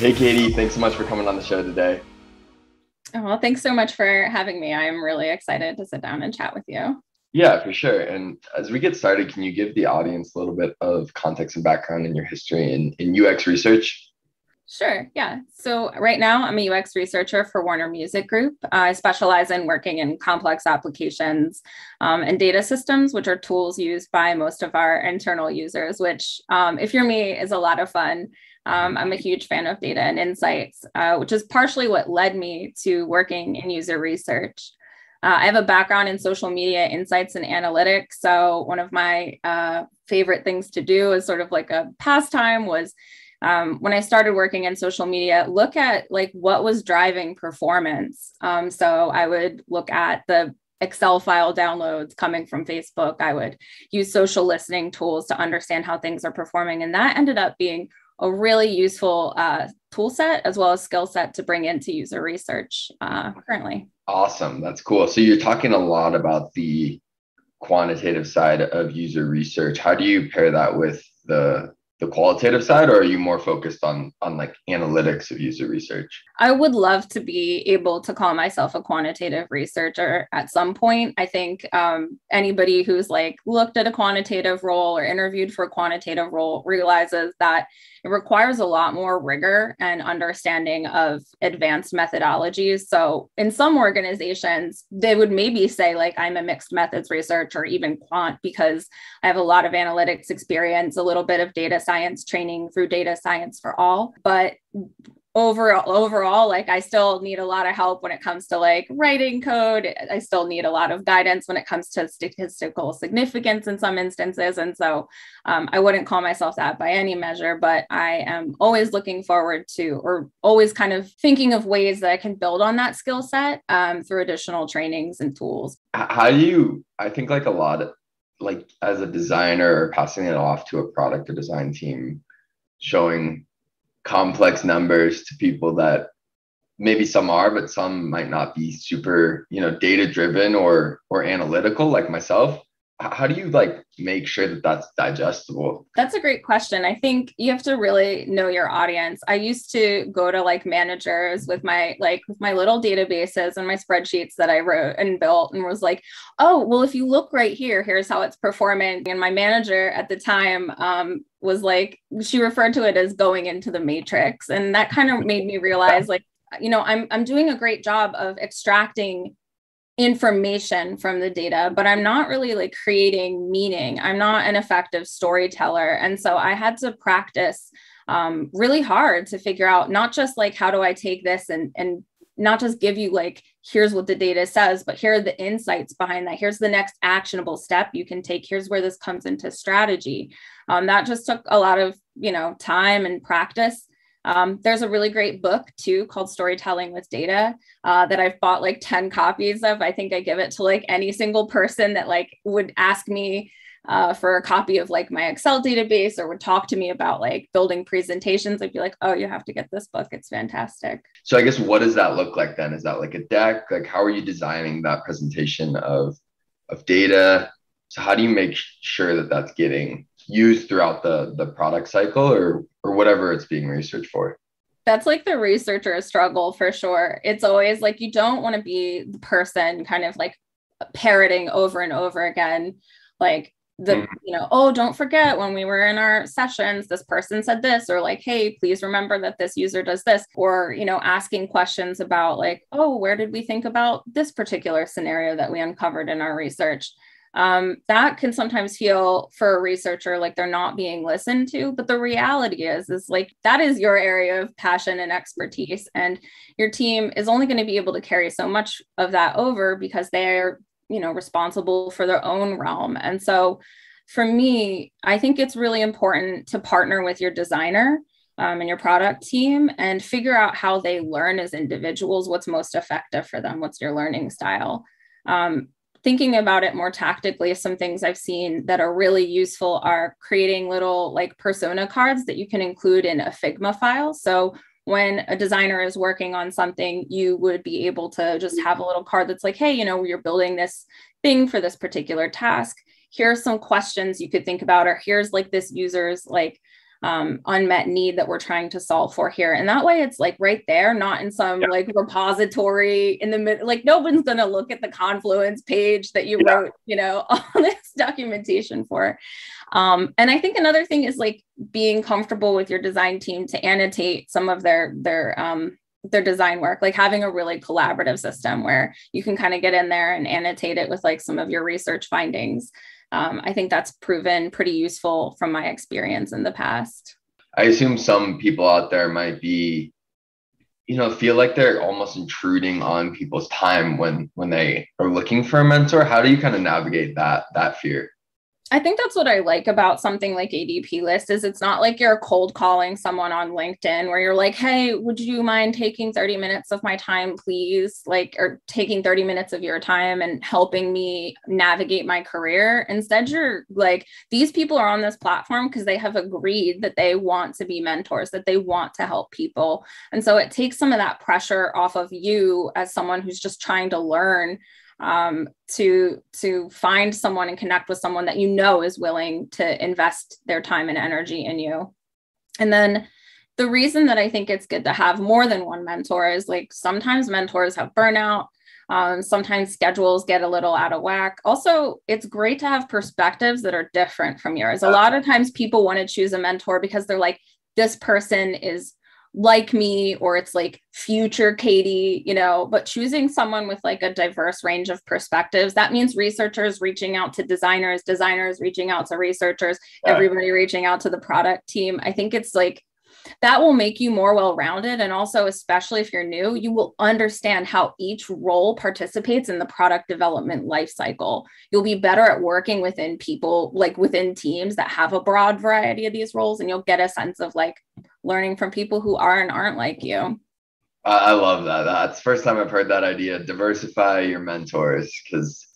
Hey, Katie, thanks so much for coming on the show today. Oh, well, thanks so much for having me. I'm really excited to sit down and chat with you. Yeah, for sure. And as we get started, can you give the audience a little bit of context and background in your history in, in UX research? Sure. Yeah. So right now, I'm a UX researcher for Warner Music Group. I specialize in working in complex applications um, and data systems, which are tools used by most of our internal users, which, um, if you're me, is a lot of fun. Um, I'm a huge fan of data and insights, uh, which is partially what led me to working in user research. Uh, I have a background in social media insights and analytics. So, one of my uh, favorite things to do is sort of like a pastime was um, when I started working in social media, look at like what was driving performance. Um, so I would look at the Excel file downloads coming from Facebook. I would use social listening tools to understand how things are performing. And that ended up being a really useful uh, tool set as well as skill set to bring into user research uh, currently. Awesome. That's cool. So you're talking a lot about the quantitative side of user research. How do you pair that with the the qualitative side or are you more focused on on like analytics of user research? I would love to be able to call myself a quantitative researcher at some point. I think um, anybody who's like looked at a quantitative role or interviewed for a quantitative role realizes that it requires a lot more rigor and understanding of advanced methodologies. So in some organizations they would maybe say like i'm a mixed methods researcher or even quant because i have a lot of analytics experience a little bit of data science training through data science for all. But overall overall like i still need a lot of help when it comes to like writing code. I still need a lot of guidance when it comes to statistical significance in some instances. And so um, i wouldn't call myself that by any measure but i am always looking forward to or always kind of thinking of ways that i can build on that skill set um, through additional trainings and tools. How do you i think like a lot of like as a designer or passing it off to a product or design team showing complex numbers to people that maybe some are but some might not be super you know data driven or or analytical like myself how do you like make sure that that's digestible? That's a great question. I think you have to really know your audience. I used to go to like managers with my like with my little databases and my spreadsheets that i wrote and built and was like oh well if you look right here here's how it's performing. And my manager at the time um, was like she referred to it as going into the matrix. And that kind of made me realize like you know i'm i'm doing a great job of extracting information from the data, but I'm not really like creating meaning. I'm not an effective storyteller. And so I had to practice um, really hard to figure out not just like how do I take this and and not just give you like here's what the data says but here are the insights behind that here's the next actionable step you can take here's where this comes into strategy um, that just took a lot of you know time and practice um, there's a really great book too called Storytelling with Data uh, that I've bought like 10 copies of. I think I give it to like any single person that like would ask me uh, for a copy of like my Excel database or would talk to me about like building presentations. I'd be like, oh, you have to get this book. It's fantastic. So I guess what does that look like then? Is that like a deck? Like how are you designing that presentation of of data? So how do you make sure that that's getting used throughout the the product cycle or or whatever it's being researched for? That's like the researcher struggle for sure. It's always like you don't want to be the person kind of like parroting over and over again like the mm-hmm. you know oh don't forget when we were in our sessions this person said this or like hey please remember that this user does this or you know asking questions about like oh where did we think about this particular scenario that we uncovered in our research um, that can sometimes feel for a researcher like they're not being listened to but the reality is is like that is your area of passion and expertise and your team is only going to be able to carry so much of that over because they're you know responsible for their own realm. And so for me i think it's really important to partner with your designer um, and your product team and figure out how they learn as individuals what's most effective for them what's your learning style. Um, thinking about it more tactically, some things I've seen that are really useful are creating little like persona cards that you can include in a Figma file. So when a designer is working on something, you would be able to just have a little card that's like, hey, you know, you're building this thing for this particular task. Here are some questions you could think about, or here's like this user's like um, unmet need that we're trying to solve for here. And that way it's like right there, not in some yeah. like repository in the middle. Like no one's going to look at the Confluence page that you yeah. wrote, you know, all this documentation for. Um, and I think another thing is like being comfortable with your design team to annotate some of their, their, um, their design work, like having a really collaborative system where you can kind of get in there and annotate it with like some of your research findings um, I think that's proven pretty useful from my experience in the past. I assume some people out there might be, you know, feel like they're almost intruding on people's time when when they are looking for a mentor. How do you kind of navigate that that fear? I think that's what I like about something like ADPList is it's not like you're cold calling someone on LinkedIn where you're like, "Hey, would you mind taking 30 minutes of my time, please?" Like or taking 30 minutes of your time and helping me navigate my career. Instead, you're like these people are on this platform because they have agreed that they want to be mentors, that they want to help people. And so it takes some of that pressure off of you as someone who's just trying to learn um, to to find someone and connect with someone that you know is willing to invest their time and energy in you. And then the reason that i think it's good to have more than one mentor is like sometimes mentors have burnout um, sometimes schedules get a little out of whack. Also it's great to have perspectives that are different from yours. A lot of times people want to choose a mentor because they're like this person is like me or it's like future Katie, you know, but choosing someone with like a diverse range of perspectives, that means researchers reaching out to designers, designers reaching out to researchers, everybody reaching out to the product team. I think it's like that will make you more well rounded. And also, especially if you're new, you will understand how each role participates in the product development life cycle. You'll be better at working within people, like within teams that have a broad variety of these roles, and you'll get a sense of like learning from people who are and aren't like you. I love that. That's first time I've heard that idea. Diversify your mentors because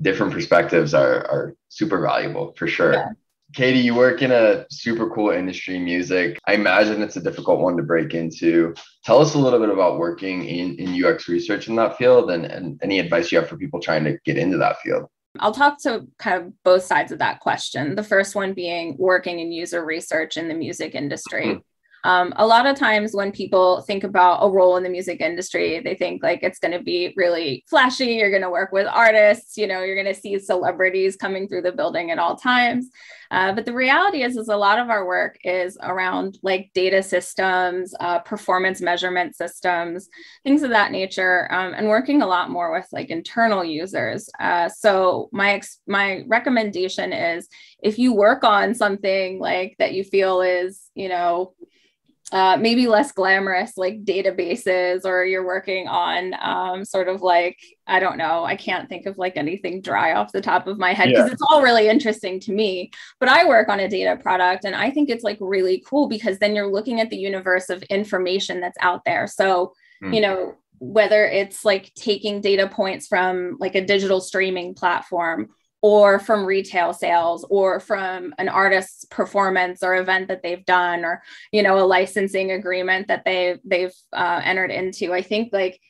different perspectives are, are super valuable for sure. Yeah. Katie, you work in a super cool industry, music. I imagine it's a difficult one to break into. Tell us a little bit about working in, in UX research in that field and, and any advice you have for people trying to get into that field. I'll talk to kind of both sides of that question. The first one being working in user research in the music industry. Mm-hmm. Um, a lot of times when people think about a role in the music industry, they think like it's going to be really flashy. You're going to work with artists, you know, you're going to see celebrities coming through the building at all times. Uh, but the reality is, is a lot of our work is around like data systems, uh, performance measurement systems, things of that nature, um, and working a lot more with like internal users. Uh, so my ex- my recommendation is if you work on something like that you feel is, you know, uh, maybe less glamorous like databases or you're working on um, sort of like i don't know i can't think of like anything dry off the top of my head because yeah. it's all really interesting to me but i work on a data product and i think it's like really cool because then you're looking at the universe of information that's out there so mm. you know whether it's like taking data points from like a digital streaming platform or from retail sales or from an artist's performance or event that they've done or you know a licensing agreement that they they've uh, entered into. I think like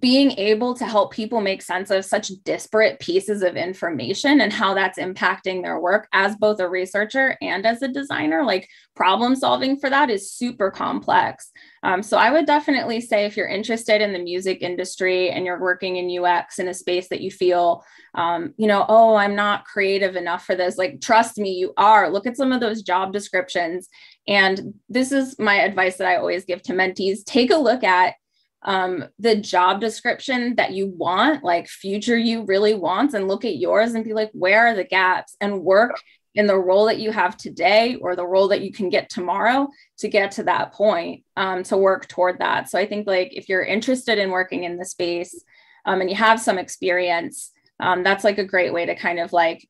being able to help people make sense of such disparate pieces of information and how that's impacting their work as both a researcher and as a designer like problem solving for that is super complex. Um, so i would definitely say if you're interested in the music industry and you're working in ux in a space that you feel um, you know oh i'm not creative enough for this like trust me you are. Look at some of those job descriptions. And this is my advice that i always give to mentees. Take a look at um, the job description that you want, like future you really wants, and look at yours and be like, where are the gaps? And work in the role that you have today or the role that you can get tomorrow to get to that point um, to work toward that. So I think like if you're interested in working in the space um, and you have some experience, um, that's like a great way to kind of like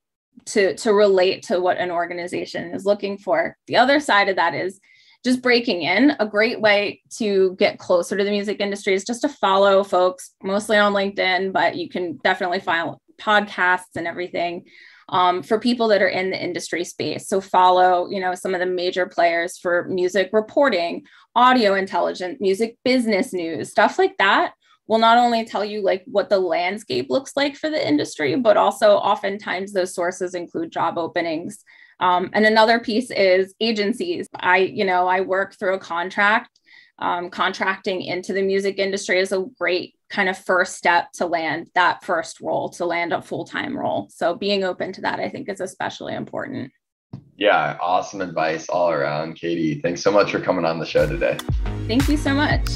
to to relate to what an organization is looking for. The other side of that is just breaking in. A great way to get closer to the music industry is just to follow folks, mostly on LinkedIn, but you can definitely find podcasts and everything. Um, for people that are in the industry space. So follow, you know, some of the major players for music reporting, audio intelligence, music business news, stuff like that will not only tell you like what the landscape looks like for the industry, but also oftentimes those sources include job openings Um, and another piece is agencies. I, you know, I work through a contract. Um, contracting into the music industry is a great kind of first step to land that first role, to land a full time role. So being open to that, I think, is especially important. Yeah, awesome advice all around, Katie. Thanks so much for coming on the show today. Thank you so much.